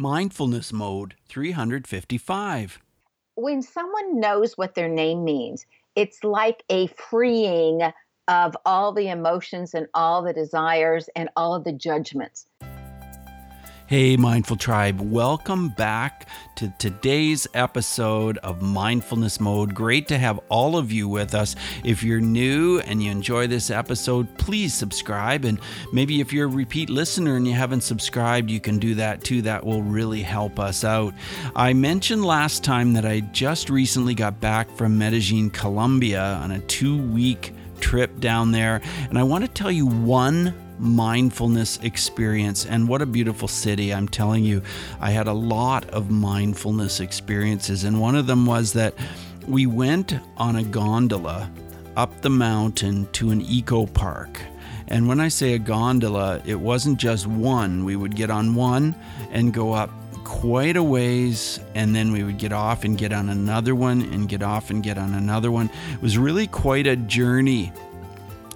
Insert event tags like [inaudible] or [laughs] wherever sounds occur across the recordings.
Mindfulness Mode 355. When someone knows what their name means, it's like a freeing of all the emotions and all the desires and all of the judgments. Hey, Mindful Tribe, welcome back to today's episode of Mindfulness Mode. Great to have all of you with us. If you're new and you enjoy this episode, please subscribe. And maybe if you're a repeat listener and you haven't subscribed, you can do that too. That will really help us out. I mentioned last time that I just recently got back from Medellin, Colombia on a two week trip down there. And I want to tell you one mindfulness experience. And what a beautiful city. I'm telling you, I had a lot of mindfulness experiences. And one of them was that we went on a gondola up the mountain to an eco park. And when I say a gondola, it wasn't just one. We would get on one and go up quite a ways, and then we would get off and get on another one, and get off and get on another one. It was really quite a journey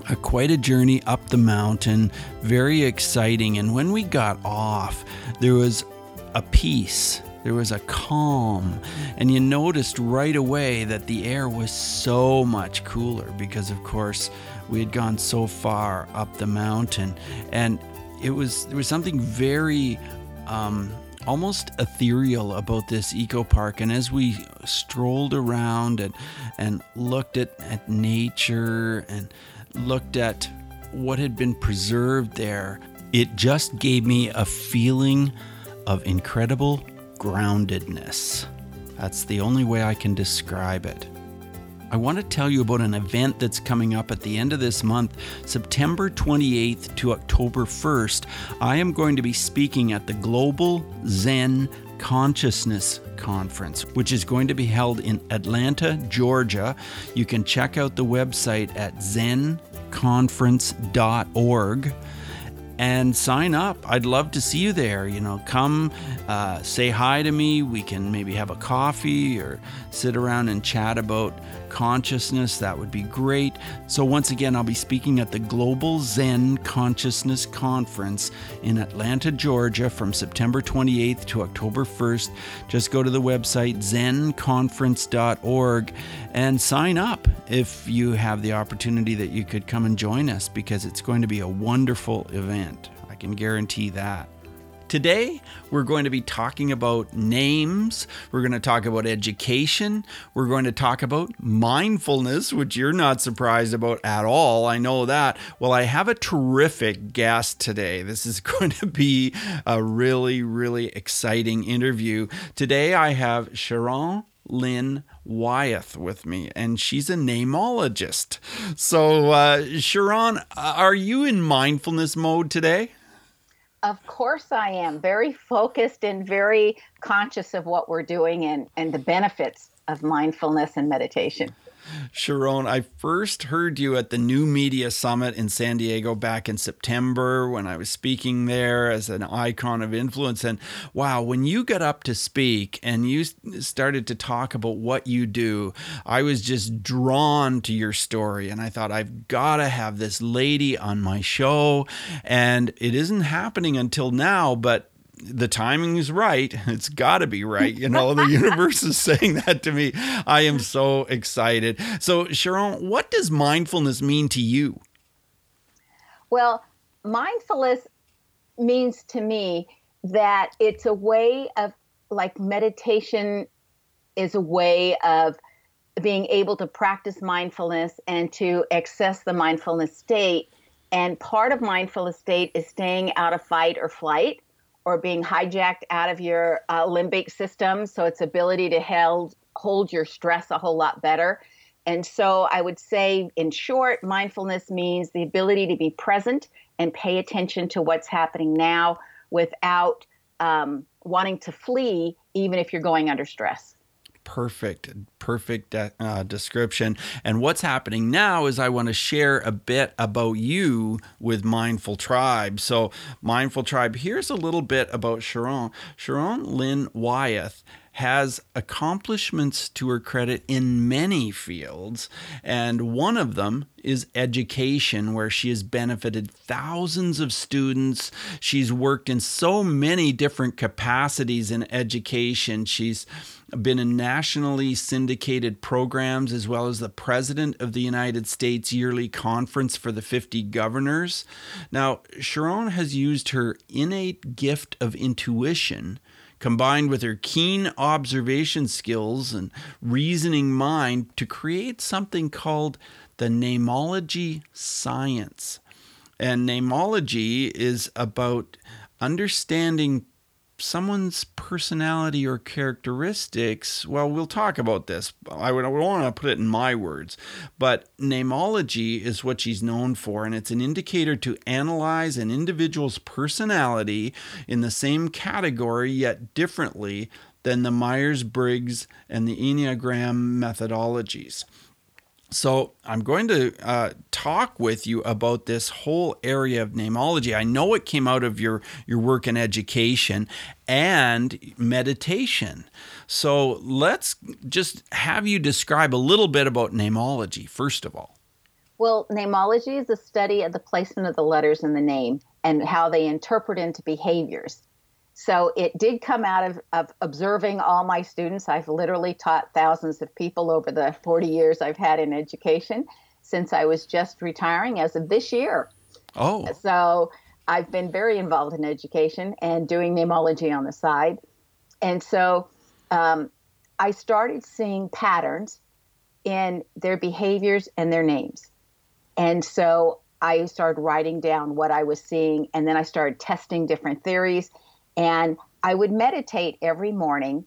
a, quite a journey up the mountain, very exciting. And when we got off, there was a peace, there was a calm, and you noticed right away that the air was so much cooler because, of course, we had gone so far up the mountain, and it was there was something very. Um, almost ethereal about this eco park and as we strolled around and and looked at, at nature and looked at what had been preserved there, it just gave me a feeling of incredible groundedness. That's the only way I can describe it. I want to tell you about an event that's coming up at the end of this month, September 28th to October 1st. I am going to be speaking at the Global Zen Consciousness Conference, which is going to be held in Atlanta, Georgia. You can check out the website at zenconference.org and sign up. I'd love to see you there. You know, come uh, say hi to me. We can maybe have a coffee or sit around and chat about consciousness. That would be great. So, once again, I'll be speaking at the Global Zen Consciousness Conference in Atlanta, Georgia from September 28th to October 1st. Just go to the website zenconference.org and sign up if you have the opportunity that you could come and join us because it's going to be a wonderful event. I can guarantee that. Today, we're going to be talking about names. We're going to talk about education. We're going to talk about mindfulness, which you're not surprised about at all. I know that. Well, I have a terrific guest today. This is [laughs] going to be a really, really exciting interview. Today, I have Sharon Lynn Wyeth with me, and she's a namologist. So, uh, Sharon, are you in mindfulness mode today? Of course, I am very focused and very conscious of what we're doing and, and the benefits of mindfulness and meditation. Sharon, I first heard you at the New Media Summit in San Diego back in September when I was speaking there as an icon of influence. And wow, when you got up to speak and you started to talk about what you do, I was just drawn to your story. And I thought, I've got to have this lady on my show. And it isn't happening until now, but the timing is right. [laughs] It's got to be right. You know, the universe is [laughs] saying that to me. I am so excited. So, Sharon, what does mindfulness mean to you? Well, mindfulness means to me that it's a way of like meditation is a way of being able to practice mindfulness and to access the mindfulness state. And part of mindfulness state is staying out of fight or flight or being hijacked out of your uh, limbic system. So its ability to held, hold your stress a whole lot better. And so I would say, in short, mindfulness means the ability to be present and pay attention to what's happening now without um, wanting to flee, even if you're going under stress perfect, perfect uh, description. And what's happening now is I want to share a bit about you with Mindful Tribe. So, Mindful Tribe, here's a little bit about Sharon. Sharon Lynn Wyeth has accomplishments to her credit in many fields, and one of them is education, where she has benefited thousands of students. She's worked in so many different capacities in education. She's been in nationally syndicated programs as well as the president of the United States yearly conference for the 50 governors. Now, Sharon has used her innate gift of intuition combined with her keen observation skills and reasoning mind to create something called the namology science. And namology is about understanding someone's personality or characteristics, well, we'll talk about this. I would, I would want to put it in my words, but namology is what she's known for, and it's an indicator to analyze an individual's personality in the same category yet differently than the Myers Briggs and the Enneagram methodologies. So, I'm going to uh, talk with you about this whole area of namology. I know it came out of your, your work in education and meditation. So, let's just have you describe a little bit about namology, first of all. Well, namology is the study of the placement of the letters in the name and how they interpret into behaviors. So it did come out of, of observing all my students. I've literally taught thousands of people over the 40 years I've had in education since I was just retiring as of this year. Oh. So I've been very involved in education and doing namology on the side. And so um, I started seeing patterns in their behaviors and their names. And so I started writing down what I was seeing, and then I started testing different theories. And I would meditate every morning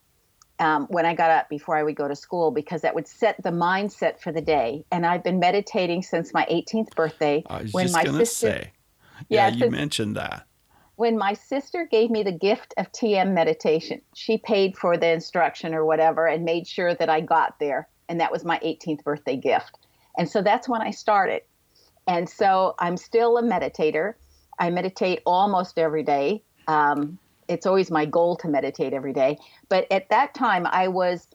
um, when I got up before I would go to school because that would set the mindset for the day. And I've been meditating since my 18th birthday. I was when just my sister, say, yeah, yeah you mentioned that. When my sister gave me the gift of TM meditation, she paid for the instruction or whatever and made sure that I got there. And that was my 18th birthday gift. And so that's when I started. And so I'm still a meditator. I meditate almost every day. Um, it's always my goal to meditate every day. But at that time, I was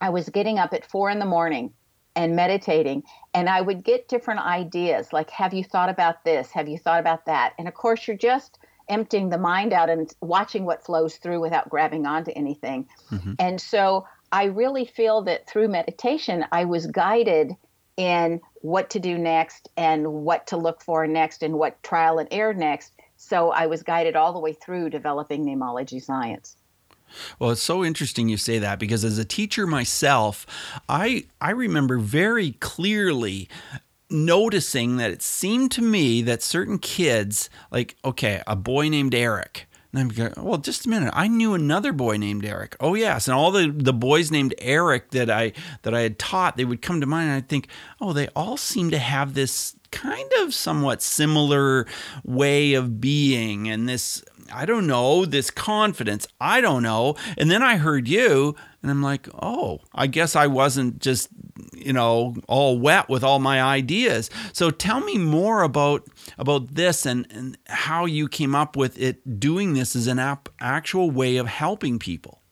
I was getting up at four in the morning and meditating, and I would get different ideas like, "Have you thought about this? Have you thought about that?" And of course, you're just emptying the mind out and watching what flows through without grabbing onto anything. Mm-hmm. And so I really feel that through meditation, I was guided in what to do next and what to look for next and what trial and error next so I was guided all the way through developing namology science. Well, it's so interesting you say that because as a teacher myself, I I remember very clearly noticing that it seemed to me that certain kids, like okay, a boy named Eric, and I'm going, well, just a minute. I knew another boy named Eric. Oh yes, and all the the boys named Eric that I that I had taught, they would come to mind, and I'd think, oh, they all seem to have this kind of somewhat similar way of being and this I don't know, this confidence. I don't know. And then I heard you and I'm like, "Oh, I guess I wasn't just, you know, all wet with all my ideas." So tell me more about about this and, and how you came up with it doing this as an ap- actual way of helping people.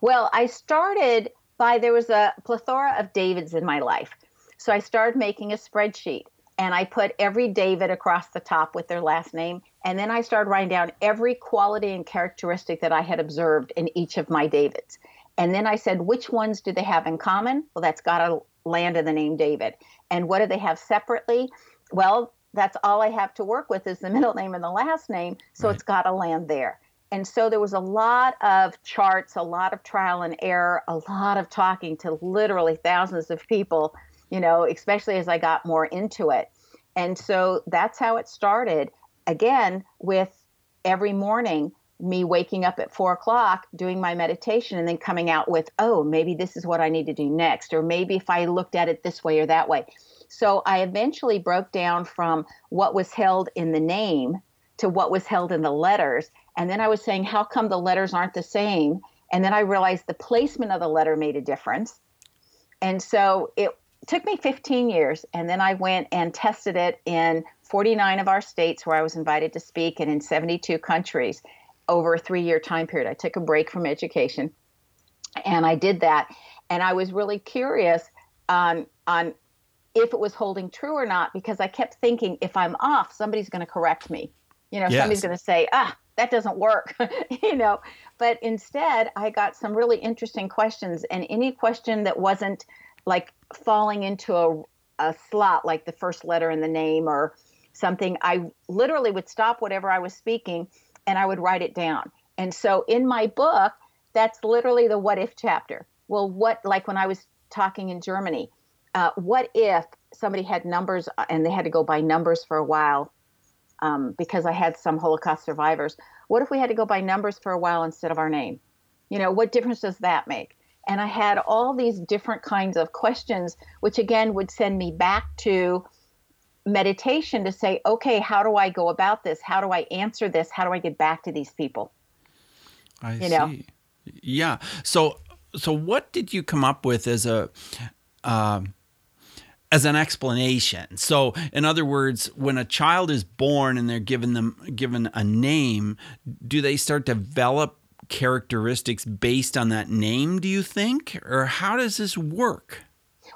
Well, I started by there was a plethora of Davids in my life. So I started making a spreadsheet and I put every David across the top with their last name. And then I started writing down every quality and characteristic that I had observed in each of my Davids. And then I said, which ones do they have in common? Well, that's got to land in the name David. And what do they have separately? Well, that's all I have to work with is the [laughs] middle name and the last name. So right. it's got to land there. And so there was a lot of charts, a lot of trial and error, a lot of talking to literally thousands of people you know, especially as I got more into it. And so that's how it started. Again, with every morning, me waking up at four o'clock, doing my meditation, and then coming out with, oh, maybe this is what I need to do next, or maybe if I looked at it this way or that way. So I eventually broke down from what was held in the name to what was held in the letters. And then I was saying, how come the letters aren't the same? And then I realized the placement of the letter made a difference. And so it took me 15 years and then i went and tested it in 49 of our states where i was invited to speak and in 72 countries over a three year time period i took a break from education And I did that. And I was really curious on, on if it was holding true or not because I kept thinking if I'm off, somebody's going to correct me. You know, yes. somebody's going to say, ah, that doesn't work, [laughs] you know. But instead, I got some really interesting questions, and any question that wasn't like falling into a, a slot, like the first letter in the name or something, I literally would stop whatever I was speaking and I would write it down. And so in my book, that's literally the what if chapter. Well, what, like when I was talking in Germany, uh, what if somebody had numbers uh, and they had to go by numbers for a while um, because I had some Holocaust survivors? What if we had to go by numbers for a while instead of our name? You know, what difference does that make? And I had all these different kinds of questions, which again would send me back to meditation to say, okay, how do I go about this? How do I answer this? How do I get back to these people? I you see. Yeah. So, so what did you come up with as a, uh, as an explanation. So, in other words, when a child is born and they're given them given a name, do they start to develop characteristics based on that name, do you think? Or how does this work?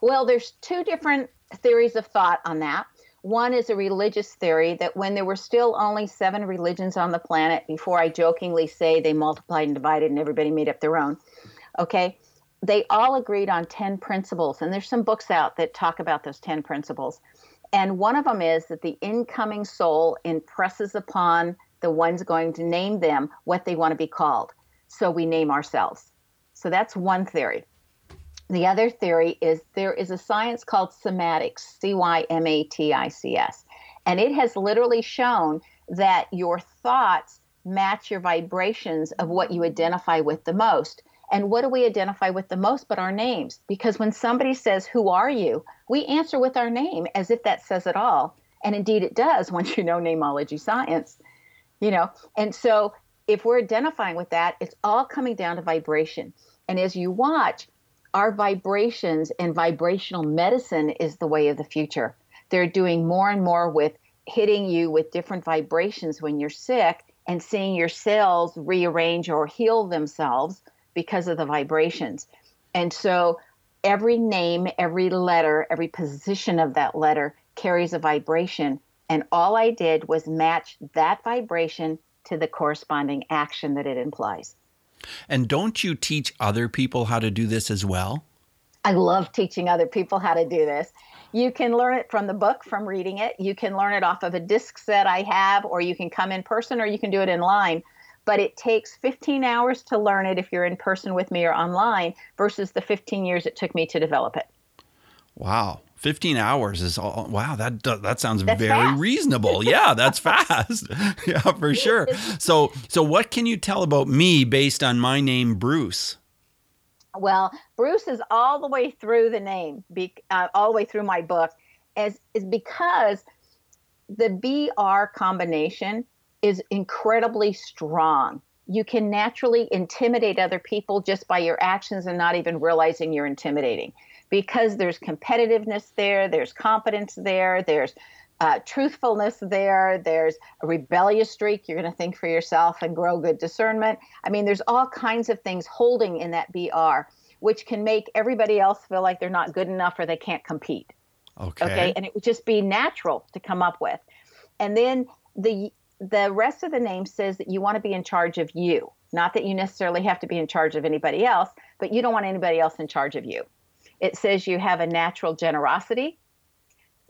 Well, there's two different theories of thought on that. One is a religious theory that when there were still only seven religions on the planet, before I jokingly say they multiplied and divided and everybody made up their own, okay, they all agreed on 10 principles. And there's some books out that talk about those 10 principles. And one of them is that the incoming soul impresses upon the ones going to name them what they want to be called. So we name ourselves. So that's one theory. The other theory is there is a science called cymatics, C Y M A T I C S. And it has literally shown that your thoughts match your vibrations of what you identify with the most. And what do we identify with the most but our names? Because when somebody says, Who are you? we answer with our name as if that says it all. And indeed it does [laughs] once you know namology science. You know, and so if we're identifying with that, it's all coming down to vibration. And as you watch, our vibrations and vibrational medicine is the way of the future. They're doing more and more with hitting you with different vibrations when you're sick and seeing your cells rearrange or heal themselves because of the vibrations. And so every name, every letter, every position of that letter carries a vibration. And all I did was match that vibration to the corresponding action that it implies. And don't you teach other people how to do this as well? I love teaching other people how to do this. You can learn it from the book, from reading it. You can learn it off of a disc set I have, or you can come in person, or you can do it in line but it takes 15 hours to learn it if you're in person with me or online versus the 15 years it took me to develop it. Wow. 15 hours is all wow that that sounds that's very fast. reasonable. Yeah that's [laughs] fast. [laughs] Yeah for sure. So so what can you tell about me based on my name bruce? Well bruce is all the way through the name be, uh, all the way through my book as is because the br combination is incredibly strong. You can naturally intimidate other people just by your actions and not even realizing you're intimidating because there's competitiveness there, there's competence there, there's uh, truthfulness there, there's a rebellious streak. You're going to think for yourself and grow good discernment. I mean, there's all kinds of things holding in that BR, which can make everybody else feel like they're not good enough or they can't compete. Okay. Okay. And it would just be natural to come up with. And then the the rest of the name says that you want to be in charge of you. Not that you necessarily have to be in charge of anybody else, but you don't want anybody else in charge of you. It says you have a natural generosity,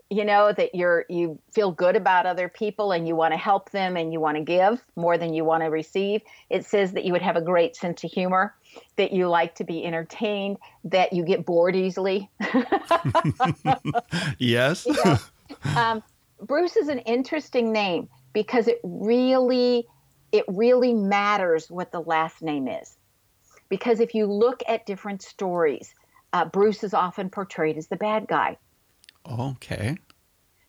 you know, that you're you feel good about other people and you want to help them and you want to give more than you want to receive. It says that you would have a great sense of humor, that you like to be entertained, that you get bored easily. [laughs] yes. You know, um, Bruce is an interesting name because it really it really matters what the last name is. Because if you look at different stories, uh, Bruce is often portrayed as the bad guy. Okay.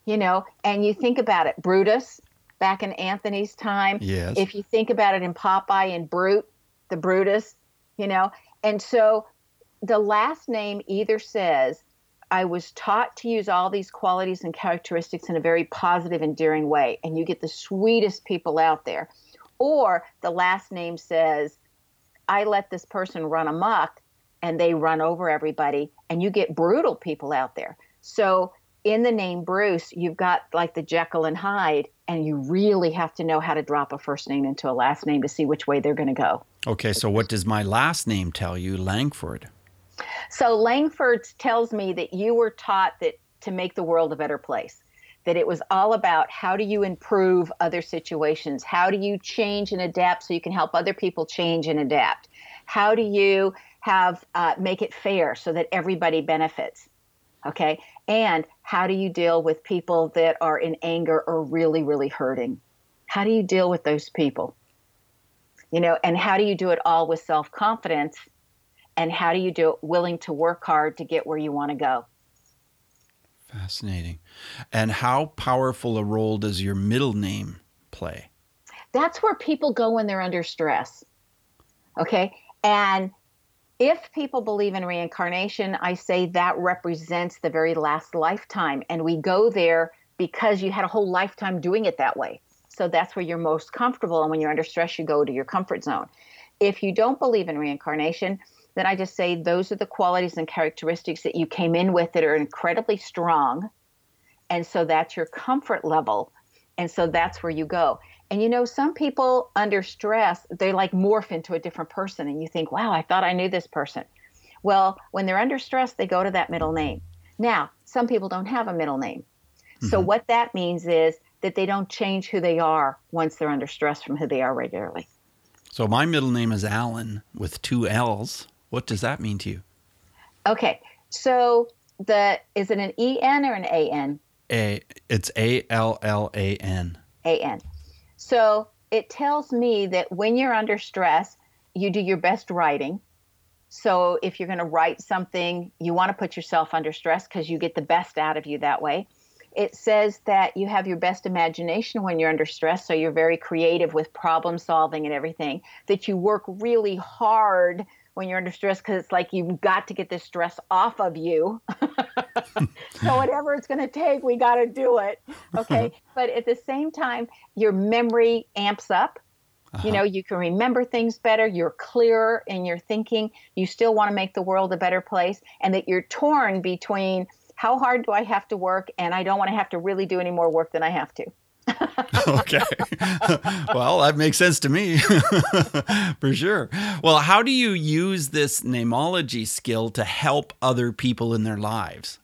You know, and you think about it, Brutus back in Anthony's time. Yes. If you think about it in Popeye and Brute, the Brutus, you know, and so the last name either says I was taught to use all these qualities and characteristics in a very positive, endearing way, and you get the sweetest people out there. Or the last name says, I let this person run amok and they run over everybody and you get brutal people out there. So in the name Bruce, you've got like the Jekyll and Hyde, and you really have to know how to drop a first name into a last name to see which way they're going to go. Okay, so what does my last name tell you, Langford? So Langford tells me that you were taught that to make the world a better place. That it was all about how do you improve other situations? How do you change and adapt so you can help other people change and adapt? How do you have uh, make it fair so that everybody benefits? Okay, and how do you deal with people that are in anger or really, really hurting? How do you deal with those people? You know, and how do you do it all with self confidence? And how do you do it willing to work hard to get where you want to go? Fascinating. And how powerful a role does your middle name play? That's where people go when they're under stress. Okay. And if people believe in reincarnation, I say that represents the very last lifetime. And we go there because you had a whole lifetime doing it that way. So that's where you're most comfortable. And when you're under stress, you go to your comfort zone. If you don't believe in reincarnation, then I just say those are the qualities and characteristics that you came in with that are incredibly strong. And so that's your comfort level. And so that's where you go. And you know, some people under stress, they like morph into a different person, and you think, wow, I thought I knew this person. Well, when they're under stress, they go to that middle name. Now, some people don't have a middle name. Mm-hmm. So, what that means is that they don't change who they are once they're under stress from who they are regularly. So, my middle name is Allen with two L's. What does that mean to you? Okay. So, the is it an E N or an A N? A it's A L L A N. A N. So it tells me that when you're under stress, you do your best writing. So if you're going to write something, you want to put yourself under stress because you get the best out of you that way. It says that you have your best imagination when you're under stress, so you're very creative with problem solving and everything. That you work really hard when you're under stress because it's like you've got to get this stress off of you. [laughs] so whatever it's going to take, we got to do it. Okay. [laughs] but at the same time, your memory amps up. Uh-huh. You know, you can remember things better. You're clearer in your thinking. You still want to make the world a better place, and that you're torn between how hard do I have to work, and I don't want to have to really do any more work than I have to. [laughs] okay. well, that makes sense to me [laughs] for sure. Well, how do you use this namology skill to help other people in their lives?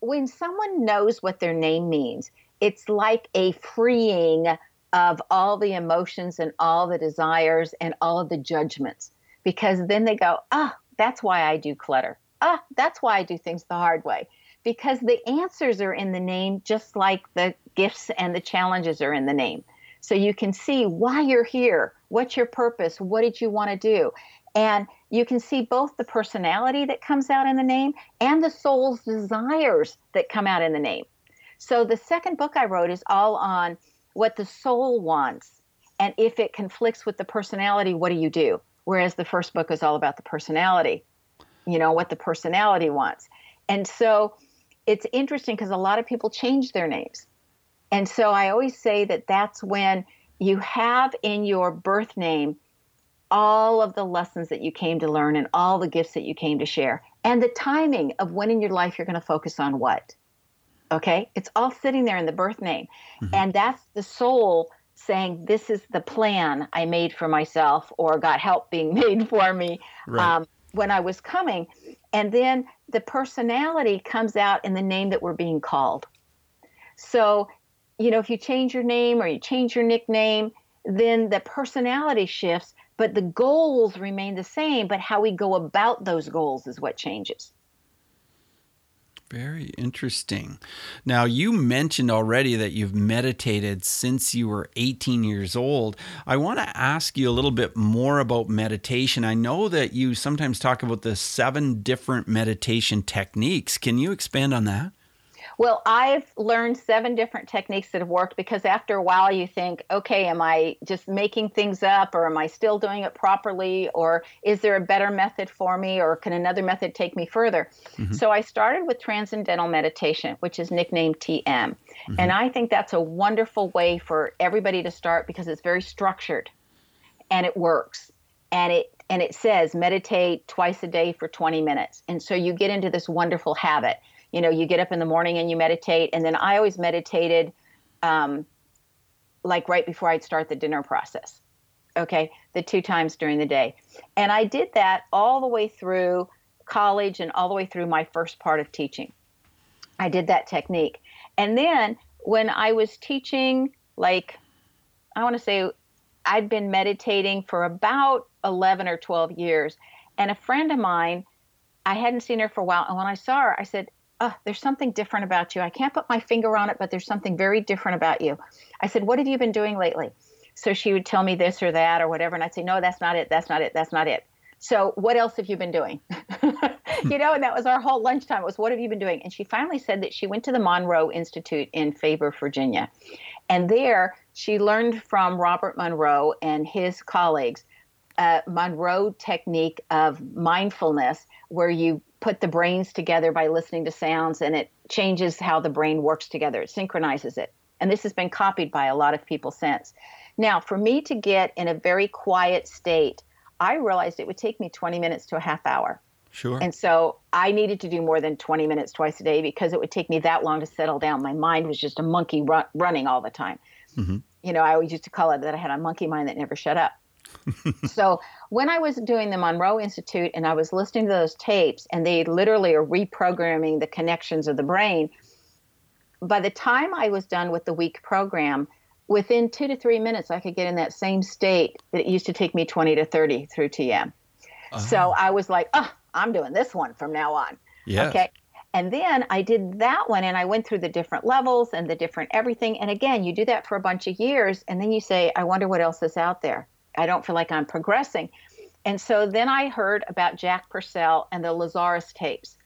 When someone knows what their name means, it's like a freeing of all the emotions and all the desires and all of the judgments because then they go, ah, that's why I do clutter. Ah, that's why I do things the hard way because the answers are in the name, just like the gifts and the challenges are in the name. So you can see why you're here, what's your purpose, what did you want to do. And you can see both the personality that comes out in the name and the soul's desires that come out in the name. So the second book I wrote is all on what the soul wants. And if it conflicts with the personality, what do you do? Whereas the first book is all about the personality, you know, what the personality wants. And so it's interesting because a lot of people change their names. And so I always say that that's when you have in your birth name all of the lessons that you came to learn and all the gifts that you came to share and the timing of when in your life you're going to focus on what. Okay? It's all sitting there in the birth name. Mm-hmm. And that's the soul saying, This is the plan I made for myself or got help being [laughs] made for me right. um, when I was coming. And then the personality comes out in the name that we're being called. So, you know, if you change your name or you change your nickname, then the personality shifts, but the goals remain the same. But how we go about those goals is what changes. Very interesting. Now, you mentioned already that you've meditated since you were 18 years old. I want to ask you a little bit more about meditation. I know that you sometimes talk about the seven different meditation techniques. Can you expand on that? Well, I've learned seven different techniques that have worked because after a while you think, okay, am I just making things up or am I still doing it properly or is there a better method for me or can another method take me further? Mm-hmm. So I started with transcendental meditation, which is nicknamed TM. Mm-hmm. And I think that's a wonderful way for everybody to start because it's very structured and it works. And it and it says meditate twice a day for 20 minutes. And so you get into this wonderful habit. You know, you get up in the morning and you meditate. And then I always meditated um, like right before I'd start the dinner process. Okay, the two times during the day. And I did that all the way through college and all the way through my first part of teaching. I did that technique. And then when I was teaching, like, I want to say I'd been meditating for about 11 or 12 years. And a friend of mine, I hadn't seen her for a while. And when I saw her, I said, Oh, there's something different about you. I can't put my finger on it, but there's something very different about you. I said, What have you been doing lately? So she would tell me this or that or whatever. And I'd say, No, that's not it. That's not it. That's not it. So what else have you been doing? [laughs] you hmm. know, and that was our whole lunchtime. It was what have you been doing? And she finally said that she went to the Monroe Institute in Faber, Virginia. And there she learned from Robert Monroe and his colleagues a Monroe technique of mindfulness where you put the brains together by listening to sounds and it changes how the brain works together. It synchronizes it. And this has been copied by a lot of people since. Now, for me to get in a very quiet state, I realized it would take me 20 minutes to a half hour. Sure. And so I needed to do more than 20 minutes twice a day because it would take me that long to settle down. My mind was just a monkey run, running all the time. Mm-hmm. You know, I always used to call it that I had a monkey mind that never shut up. [laughs] so when I was doing the Monroe Institute and I was listening to those tapes, and they literally are reprogramming the connections of the brain, by the time I was done with the week program, within two to three minutes, I could get in that same state that it used to take me 20 to 30 through TM. Uh-huh. So I was like, oh, I'm doing this one from now on. Yes. Okay. And then I did that one and I went through the different levels and the different everything. And again, you do that for a bunch of years and then you say, I wonder what else is out there. I don't feel like I'm progressing. And so then I heard about Jach Purcell and the Lazaris tapes.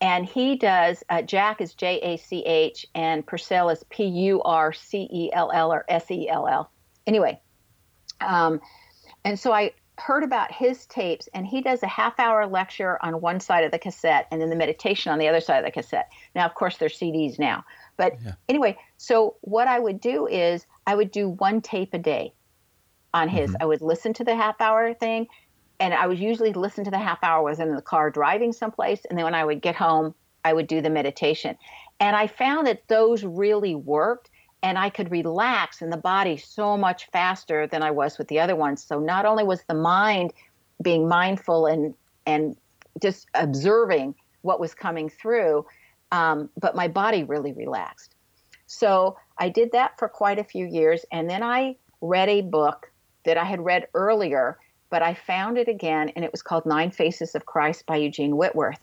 And he does, uh, Jach is J A C H and Purcell is P U R C E L L or S E L L. Anyway, um, and so I heard about his tapes, and he does a half hour lecture on one side of the cassette and then the meditation on the other side of the cassette. Now, of course, they're CDs now. But yeah. anyway, so what I would do is I would do one tape a day on his. Mm-hmm. I would listen to the half hour thing, and I would usually listen to the half hour was in the car driving someplace, and then when I would get home, I would do the meditation. And I found that those really worked and I could relax in the body so much faster than I was with the other ones. So not only was the mind being mindful and and just observing what was coming through, um, but my body really relaxed. So I did that for quite a few years, and then I read a book that I had read earlier, but I found it again, and it was called Nine Faces of Christ by Eugene Whitworth.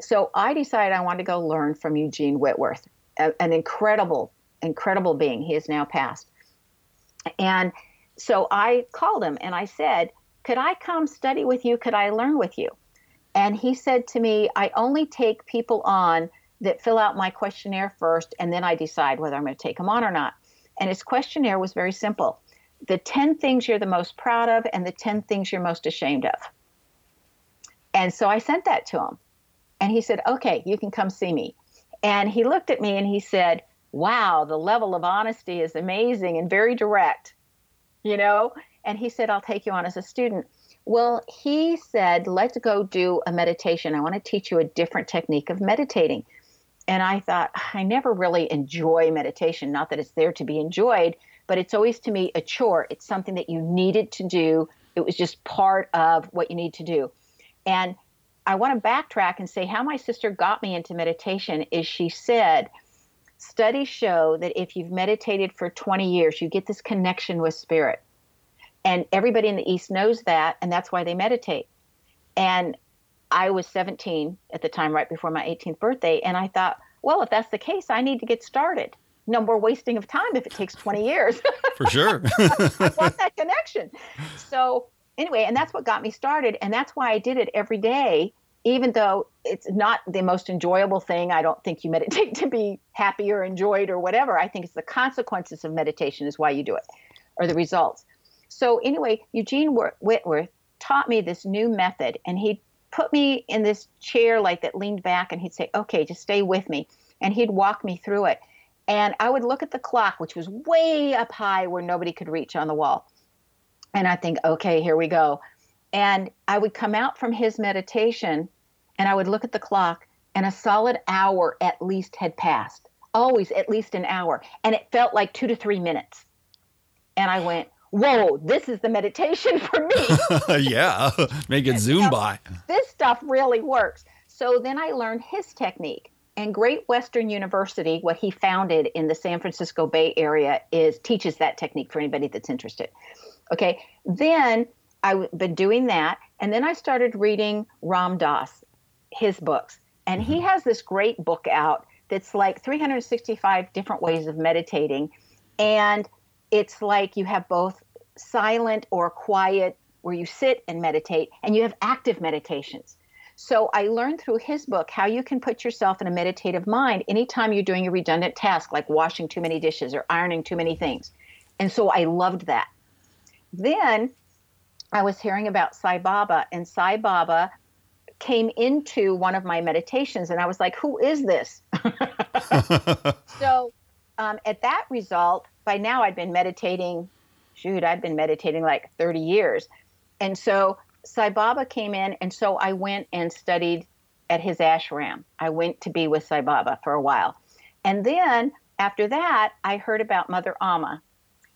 So I decided I wanted to go learn from Eugene Whitworth, a, an incredible incredible being. He is now passed. And so I called him and I said, Could I come study with you? Could I learn with you? And he said to me, I only take people on that fill out my questionnaire first, and then I decide whether I'm going to take them on or not. And his questionnaire was very simple the 10 things you're the most proud of, and the 10 things you're most ashamed of. And so I sent that to him. And he said, Okay, you can come see me. And he looked at me and he said, wow, the level of honesty is amazing and very direct, you know? And he said, I'll take you on as a student. Well, he said, let's go do a meditation. I want to teach you a different technique of meditating. And I thought, I never really enjoy meditation. Not that it's there to be enjoyed, but it's always to me a chore. It's something that you needed to do. It was just part of what you need to do. And I want to backtrack and say how my sister got me into meditation is she said, Studies show that if you've meditated for 20 years, you get this connection with spirit. And everybody in the East knows that, and that's why they meditate. And I was 17 at the time, right before my 18th birthday, and I thought, well, if that's the case, I need to get started. No more wasting of time if it takes 20 years. [laughs] For sure. I want that connection. So, anyway, and that's what got me started. And that's why I did it every day even though it's not the most enjoyable thing, I don't think you meditate [laughs] to be happy or enjoyed or whatever. I think it's the consequences of meditation is why you do it, or the results. So anyway, Eugene Whitworth taught me this new method, and he put me in this chair like that, leaned back, and he'd say, "Okay, just stay with me," and he'd walk me through it. And I would look at the clock, which was way up high where nobody could reach on the wall, and I think, "Okay, here we go." And I would come out from his meditation and I would look at the clock, and a solid hour at least had passed. Always at least an hour. And it felt like two to three minutes. And I went, Whoa, this is the meditation [laughs] for me. [laughs] yeah, [laughs] make it zoom by. This stuff really works. So then I learned his technique. And Great Western University, what he founded in the San Francisco Bay Area, is teaches that technique for anybody that's interested. Okay, then I've been doing that, and then I started reading Ram Dass, his books, and he mm-hmm. has this great book out that's like 365 different ways of meditating, and it's like you have both silent or quiet where you sit and meditate, and you have active meditations. So I learned through his book how you can put yourself in a meditative mind anytime you're doing a redundant task like washing too many dishes or ironing too many things. And so I loved that. Then I was hearing about Sai Baba, and Sai Baba came into one of my meditations, and I was like, Who is this? [laughs] so um, at that result, by now I'd been meditating, shoot, I'd been meditating like 30 years. And so Sai Baba came in, and so I went and studied at his ashram. I went to be with Sai Baba for a while. And then after that, I heard about Mother Amma.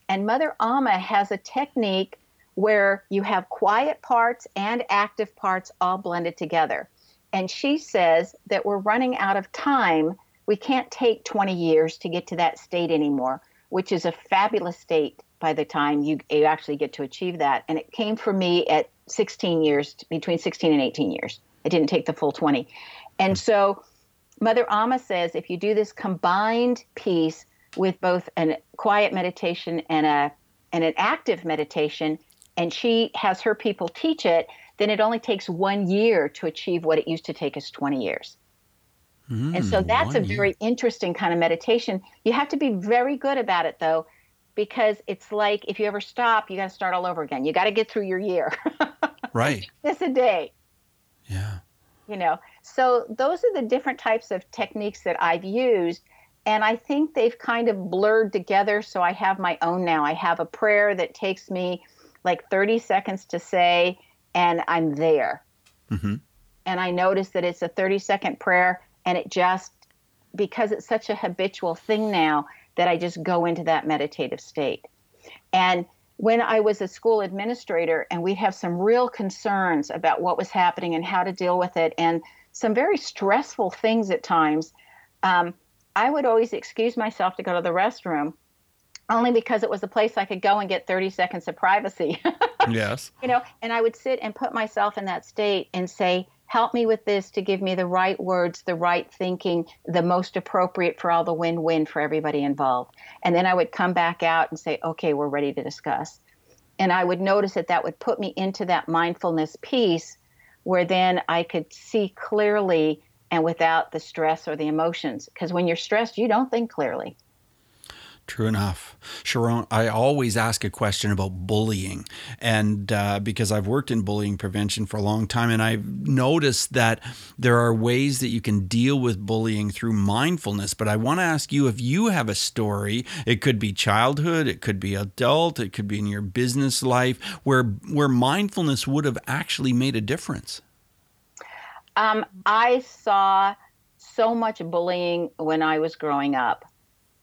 And Mother Amma has a technique where you have quiet parts and active parts all blended together. And she says that we're running out of time. We can't take 20 years to get to that state anymore, which is a fabulous state by the time you, you actually get to achieve that. And it came for me at 16 years, between 16 and 18 years. I didn't take the full 20. And so Mother Amma says if you do this combined piece with both a quiet meditation and a and an active meditation, and she has her people teach it, then it only takes one year to achieve what it used to take us 20 years. Mm, and so that's a very year. interesting kind of meditation. You have to be very good about it though, because it's like if you ever stop, you got to start all over again. You got to get through your year. [laughs] right. It's a day. Yeah. You know, so those are the different types of techniques that I've used. And I think they've kind of blurred together. So I have my own now. I have a prayer that takes me like 30 seconds to say, and I'm there. Mm-hmm. And I notice that it's a 30 second prayer, and it just, because it's such a habitual thing now, that I just go into that meditative state. And when I was a school administrator, and we'd have some real concerns about what was happening and how to deal with it, and some very stressful things at times, um, I would always excuse myself to go to the restroom only because it was a place I could go and get 30 seconds of privacy. [laughs] yes. You know, and I would sit and put myself in that state and say, help me with this to give me the right words, the right thinking, the most appropriate for all the win win for everybody involved. And then I would come back out and say, okay, we're ready to discuss. And I would notice that that would put me into that mindfulness piece where then I could see clearly and without the stress or the emotions. Because when you're stressed, you don't think clearly. True enough. Sharon, I always ask a question about bullying. And uh, because I've worked in bullying prevention for a long time, and I've noticed that there are ways that you can deal with bullying through mindfulness. But I want to ask you if you have a story, it could be childhood, it could be adult, it could be in your business life, where, where mindfulness would have actually made a difference. Um, I saw so much bullying when I was growing up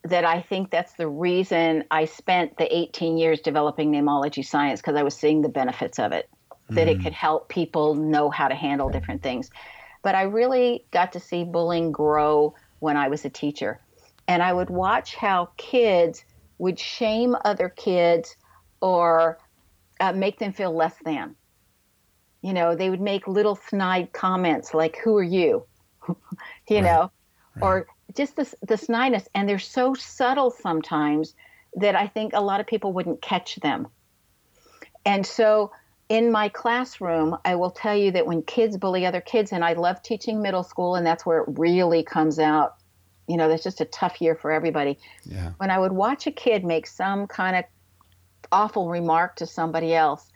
that I think that's the reason I spent the 18 years developing namology science because I was seeing the benefits of it, mm. that it mm. could help people know how to handle different things. But I really got to see bullying grow when I was a teacher. And I would watch how kids would shame other kids or uh, make them feel less than. You know, they would make little snide comments like, Who are you? [laughs] you right. know, right. or just this the snyness, and they're so subtle sometimes that I think a lot of people wouldn't catch them. And so in my classroom, I will tell you that when kids bully other kids, and I love teaching middle school, and that's where it really comes out. You know, that's just a tough year for everybody. Yeah. When I would watch a kid make some kind of awful remark to somebody else,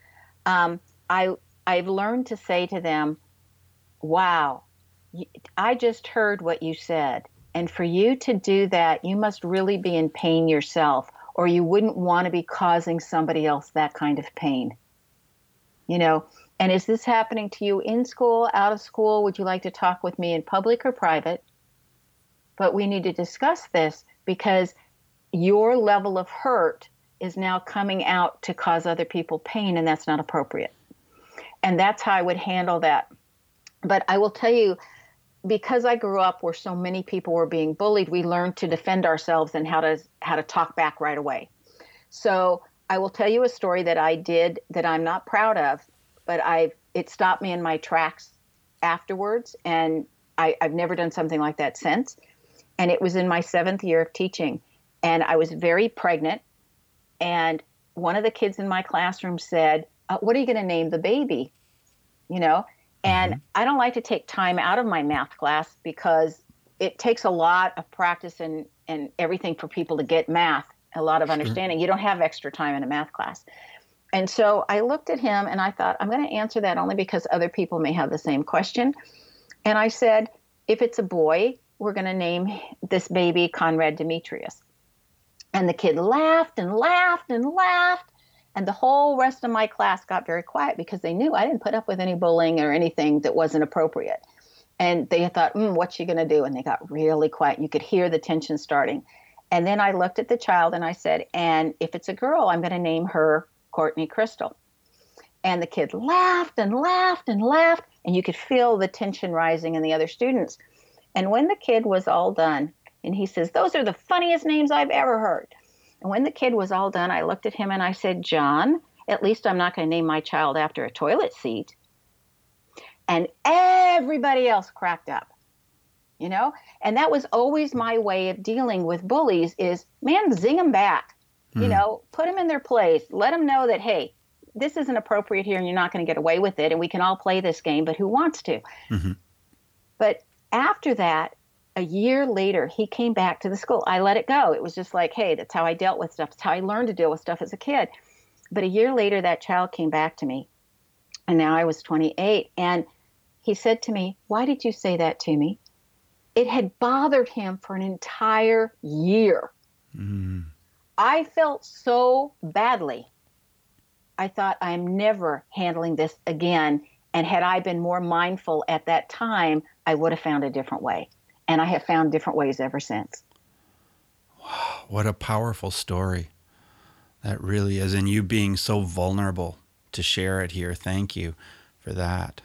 um, I I've learned to say to them, "Wow, I just heard what you said, and for you to do that, you must really be in pain yourself, or you wouldn't want to be causing somebody else that kind of pain. You know, and is this happening to you in school, out of school? Would you like to talk with me in public or private? But we need to discuss this because your level of hurt is now coming out to cause other people pain, and that's not appropriate. And that's how I would handle that. But I will tell you, because I grew up where so many people were being bullied, we learned to defend ourselves and how to how to talk back right away. So I will tell you a story that I did that I'm not proud of, but I it stopped me in my tracks afterwards, and I, I've never done something like that since. And it was in my seventh year of teaching, and I was very pregnant, and one of the kids in my classroom said, uh, "What are you going to name the baby?" You know, and mm-hmm. I don't like to take time out of my math class because it takes a lot of practice and and everything for people to get math, a lot of understanding. Sure. You don't have extra time in a math class. And so I looked at him and I thought, I'm going to answer that only because other people may have the same question. And I said, if it's a boy, we're going to name this baby Conrad Demetrius. And the kid laughed and laughed and laughed. And the whole rest of my class got very quiet because they knew I didn't put up with any bullying or anything that wasn't appropriate. And they thought, mm, what's she going to do? And they got really quiet. You could hear the tension starting. And then I looked at the child and I said, and if it's a girl, I'm going to name her Courtney Crystal. And the kid laughed and laughed and laughed. And you could feel the tension rising in the other students. And when the kid was all done, and he says, Those are the funniest names I've ever heard. And when the kid was all done, I looked at him and I said, John, at least I'm not going to name my child after a toilet seat. And everybody else cracked up. You know? And that was always my way of dealing with bullies is, man, zing them back. Mm. You hmm. know, put them in their place. Let them know that, hey, this isn't appropriate here and you're not going to get away with it. And we can all play this game, but who wants to? Mm-hmm. But after that, a year later, he came back to the school. I let it go. It was just like, hey, that's how I dealt with stuff. That's how I learned to deal with stuff as a kid. But a year later, that child came back to me. And now I was 28. And he said to me, Why did you say that to me? It had bothered him for an entire year. Mm. I felt so badly. I thought, I'm never handling this again. And had I been more mindful at that time, I would have found a different way and I have found different ways ever since. Wow, what a powerful story. That really is. And you being so vulnerable to share it here. Thank you for that.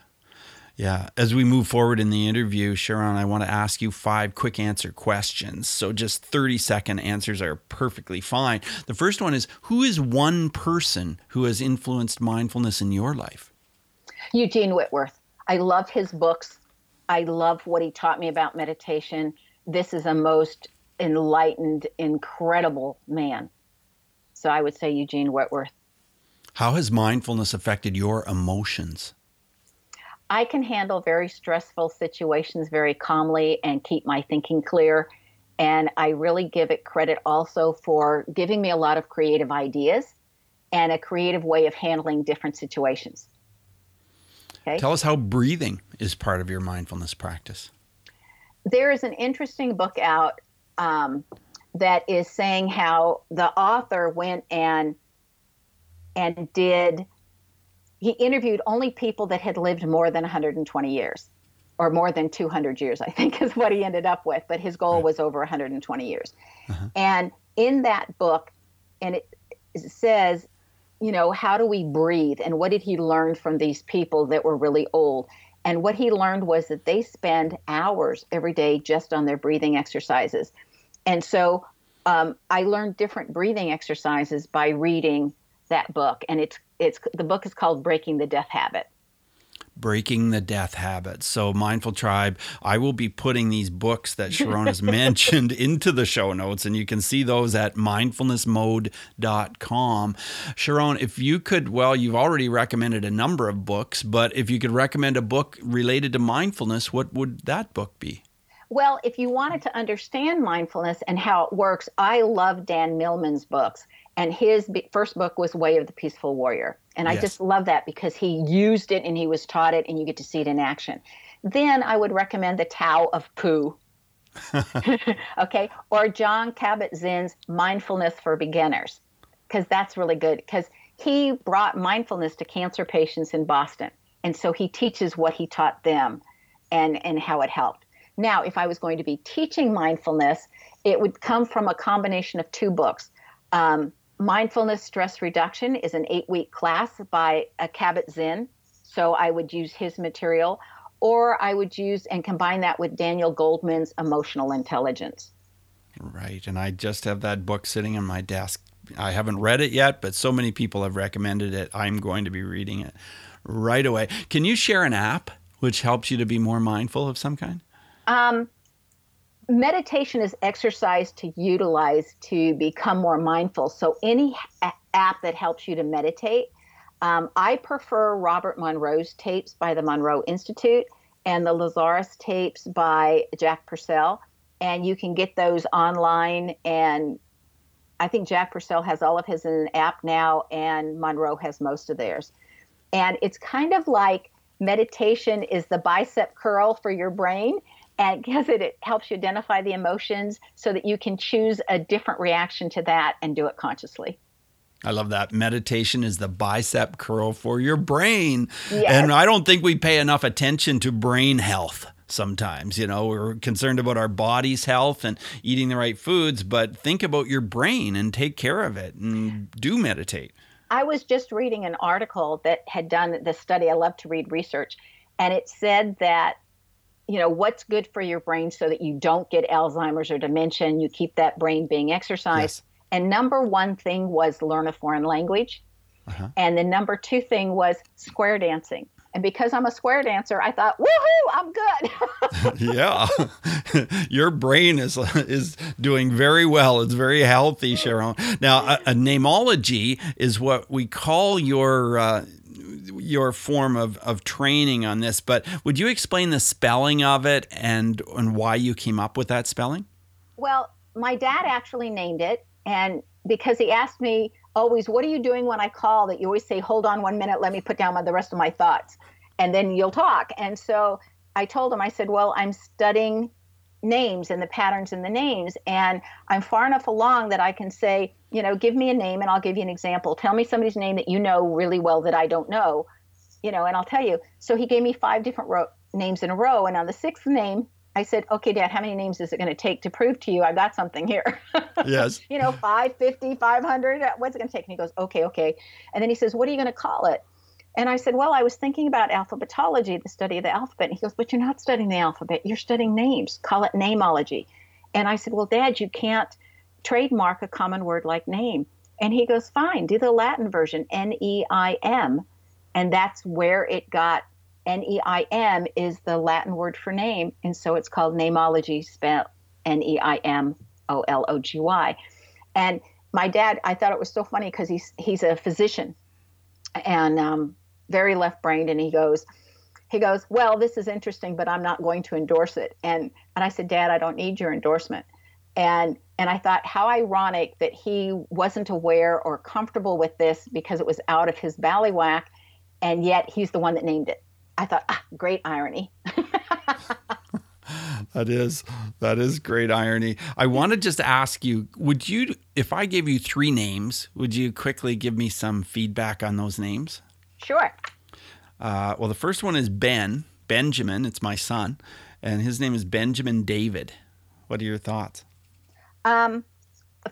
Yeah. As we move forward in the interview, Sharon, I want to ask you five quick answer questions. So just 30 second answers are perfectly fine. The first one is Who is one person who has influenced mindfulness in your life? Eugene Whitworth. I love his books. I love what he taught me about meditation. This is a most enlightened, incredible man. So I would say Eugene Whitworth. How has mindfulness affected your emotions? I can handle very stressful situations very calmly and keep my thinking clear. And I really give it credit also for giving me a lot of creative ideas and a creative way of handling different situations. Okay. Tell us how breathing is part of your mindfulness practice. There is an interesting book out um, that is saying how the author went and and did he interviewed only people that had lived more than 120 years or more than 200 years i think [laughs] is what he ended up with but his goal right. was over 120 years uh-huh. and in that book and it says you know, how do we breathe? And what did he learn from these people that were really old? And what he learned was that they spend hours every day just on their breathing exercises. And so um, I learned different breathing exercises by reading that book. And it's it's the book is called Breaking the Death Habit. Breaking the Death Habit. So, Mindful Tribe, I will be putting these books that Sharon has [laughs] mentioned into the show notes, and you can see those at mindfulnessmode.com. Sharon, if you could, well, you've already recommended a number of books, but if you could recommend a book related to mindfulness, what would that book be? Well, if you wanted to understand mindfulness and how it works, I love Dan Millman's books. And his first book was Way of the Peaceful Warrior. And I yes. just love that because he used it and he was taught it and you get to see it in action. Then I would recommend the Tao of Pooh. [laughs] [laughs] okay. Or Jon Kabat Zinn's Mindfulness for Beginners, because that's really good. Because he brought mindfulness to cancer patients in Boston. And so he teaches what he taught them and, and how it helped. Now, if I was going to be teaching mindfulness, it would come from a combination of two books. Um, Mindfulness Stress Reduction is an eight week class by a Kabat Zinn. So I would use his material, or I would use and combine that with Daniel Goleman's Emotional Intelligence. Right. And I just have that book sitting on my desk. I haven't read it yet, but so many people have recommended it. I'm going to be reading it right away. Can you share an app which helps you to be more mindful of some kind? Um, meditation is exercise to utilize to become more mindful. So, any app that helps you to meditate, um, I prefer Robert Monroe's tapes by the Monroe Institute and the Lazaris tapes by Jach Pursel. And you can get those online. And I think Jach Pursel has all of his in an app now, and Monroe has most of theirs. And it's kind of like meditation is the bicep curl for your brain and [laughs] because it, it helps you identify the emotions so that you can choose a different reaction to that and do it consciously. I love that. Meditation is the bicep curl for your brain. Yes. And I don't think we pay enough attention to brain health sometimes. You know, we're concerned about our body's health and eating the right foods, but think about your brain and take care of it and do meditate. I was just reading an article that had done the study. I love to read research. And it said that you know what's good for your brain so that you don't get alzheimer's or dementia and you keep that brain being exercised yes. and number one thing was learn a foreign language uh-huh. and the number two thing was square dancing and because I'm a square dancer, I thought, woohoo, I'm good. [laughs] [laughs] yeah. [laughs] Your brain is is doing very well. It's very healthy, Sharon. Now, a, a Neimology is what we call your uh, your form of, of training on this, but would you explain the spelling of it and and why you came up with that spelling? Well, my dad actually named it, and because he asked me always, "What are you doing when I call?" That you always say, "Hold on one minute, let me put down the rest of my thoughts, and then you'll talk." And so I told him, I said, "Well, I'm studying names and the patterns in the names. And I'm far enough along that I can say, you know, give me a name and I'll give you an example. Tell me somebody's name that you know really well that I don't know, you know, and I'll tell you. So he gave me five different ro- names in a row. And on the sixth name, I said, okay, Dad, how many names is it going to take to prove to you I've got something here? [laughs] Yes. you know, 550, 500, uh, what's it going to take? And he goes, okay, okay. And then he says, what are you going to call it? And I said, Well, I was thinking about alphabetology, the study of the alphabet. And he goes, But you're not studying the alphabet, you're studying names. Call it namology. And I said, Well, Dad, you can't trademark a common word like name. And he goes, Fine, do the Latin version, N E I M. And that's where it got N E I M is the Latin word for name. And so it's called Neimology, spelled N E I M O L O G Y. And my dad, I thought it was so funny because he's he's a physician, and um, very left brained, and he goes, he goes, well, this is interesting, but I'm not going to endorse it. And and I said, Dad, I don't need your endorsement. And and I thought how ironic that he wasn't aware or comfortable with this because it was out of his ballywhack, and yet he's the one that named it. I thought, ah, great irony. [laughs] that is that is great irony. I want to just ask you, would you if I gave you three names, would you quickly give me some feedback on those names? Sure. Uh, well, the first one is Ben, Benjamin. It's my son, and his name is Benjamin David. What are your thoughts? Um,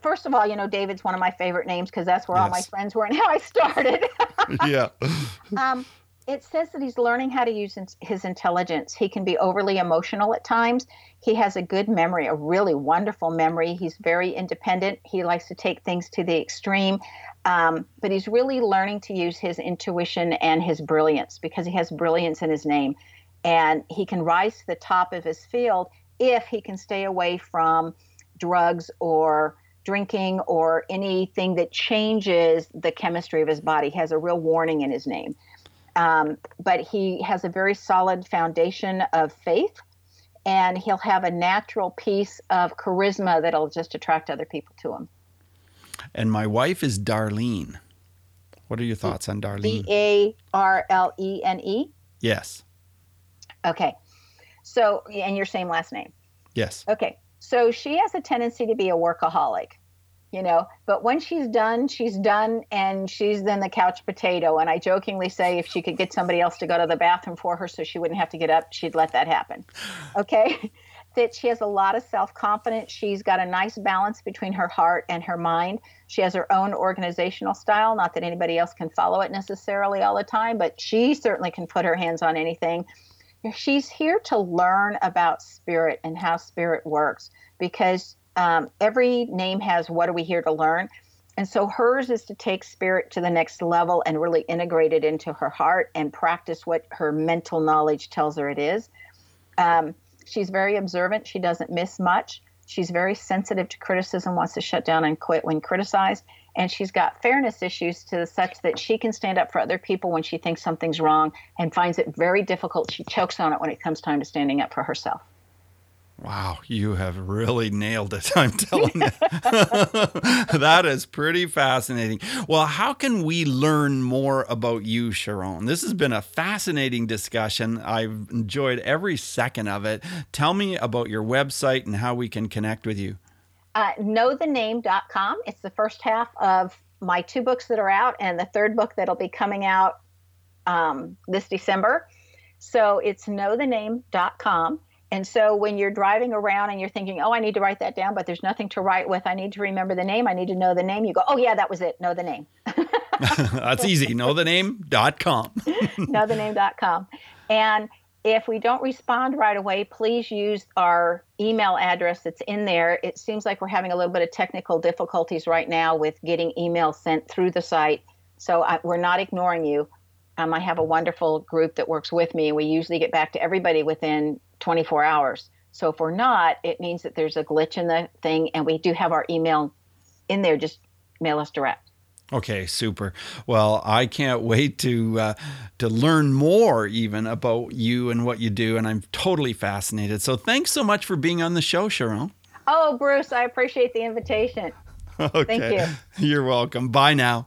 first of all, you know, David's one of my favorite names because that's where yes. all my friends were and [laughs] how I started. [laughs] yeah. [laughs] um, it says that he's learning how to use his intelligence. He can be overly emotional at times. He has a good memory, a really wonderful memory. He's very independent. He likes to take things to the extreme. Um, but he's really learning to use his intuition and his brilliance because he has brilliance in his name. And he can rise to the top of his field if he can stay away from drugs or drinking or anything that changes the chemistry of his body. He has a real warning in his name. Um, but he has a very solid foundation of faith and he'll have a natural piece of charisma that'll just attract other people to him. And my wife is Darlene. What are your thoughts on Darlene? D A R L E N E? Yes. Okay. So, and your same last name? Yes. Okay. So she has a tendency to be a workaholic. you know but when she's done she's done and she's then the couch potato. And i jokingly say if she could get somebody else to go to the bathroom for her so she wouldn't have to get up she'd let that happen. Okay? [laughs] That she has a lot of self-confidence. She's got a nice balance between her heart and her mind. She has her own organizational style. Not that anybody else can follow it necessarily all the time but she certainly can put her hands on anything she's here to learn about spirit and how spirit works because um, every name has what are we here to learn. And so hers is to take spirit to the next level and really integrate it into her heart and practice what her mental knowledge tells her it is. Um, she's very observant. She doesn't miss much. She's very sensitive to criticism wants to shut down and quit when criticized and she's got fairness issues to such that she can stand up for other people when she thinks something's wrong and finds it very difficult she chokes on it when it comes time to standing up for herself Wow, you have really nailed it. [laughs] I'm telling you. [laughs] that is pretty fascinating. Well, how can we learn more about you, Sharon? This has been a fascinating discussion. I've enjoyed every second of it. Tell me about your website and how we can connect with you. Uh, knowthename.com. It's the first half of my two books that are out, and the third book that'll be coming out um, this December. So it's knowthename.com. And so when you're driving around and you're thinking, oh, I need to write that down, but there's nothing to write with, I need to remember the name, I need to know the name, you go, oh, yeah, that was it, know the name. [laughs] That's easy. Knowthename.com. [laughs] knowthename.com. And if we don't respond right away, please use our email address that's in there. It seems like we're having a little bit of technical difficulties right now with getting emails sent through the site. So I, we're not ignoring you. Um, I have a wonderful group that works with me, we usually get back to everybody within 24 hours. So if we're not, it means that there's a glitch in the thing, and we do have our email in there. Just mail us direct. Okay, super. Well, I can't wait to uh, to learn more even about you and what you do, and I'm totally fascinated. So thanks so much for being on the show, Sharon. Oh, Bruce, I appreciate the invitation. [laughs] Okay. Thank you. You're welcome. Bye now.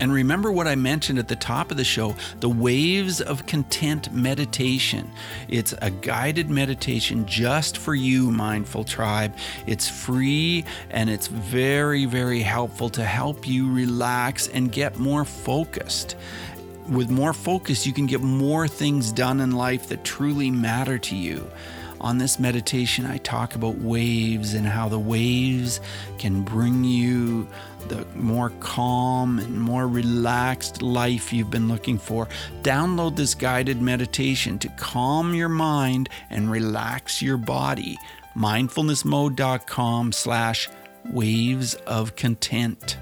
And remember what I mentioned at the top of the show the Waves of Content meditation. It's a guided meditation just for you, Mindful Tribe. It's free and it's very, very helpful to help you relax and get more focused with more focus, you can get more things done in life that truly matter to you. On this meditation, I talk about waves and how the waves can bring you the more calm and more relaxed life you've been looking for. Download this guided meditation to calm your mind and relax your body. Mindfulnessmode.com slash waves of content.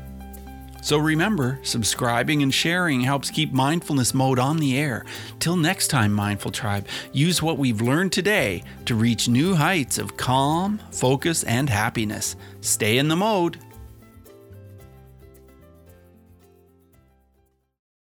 So remember, subscribing and sharing helps keep Mindfulness Mode on the air. Till next time, Mindful Tribe, use what we've learned today to reach new heights of calm, focus, and happiness. Stay in the mode.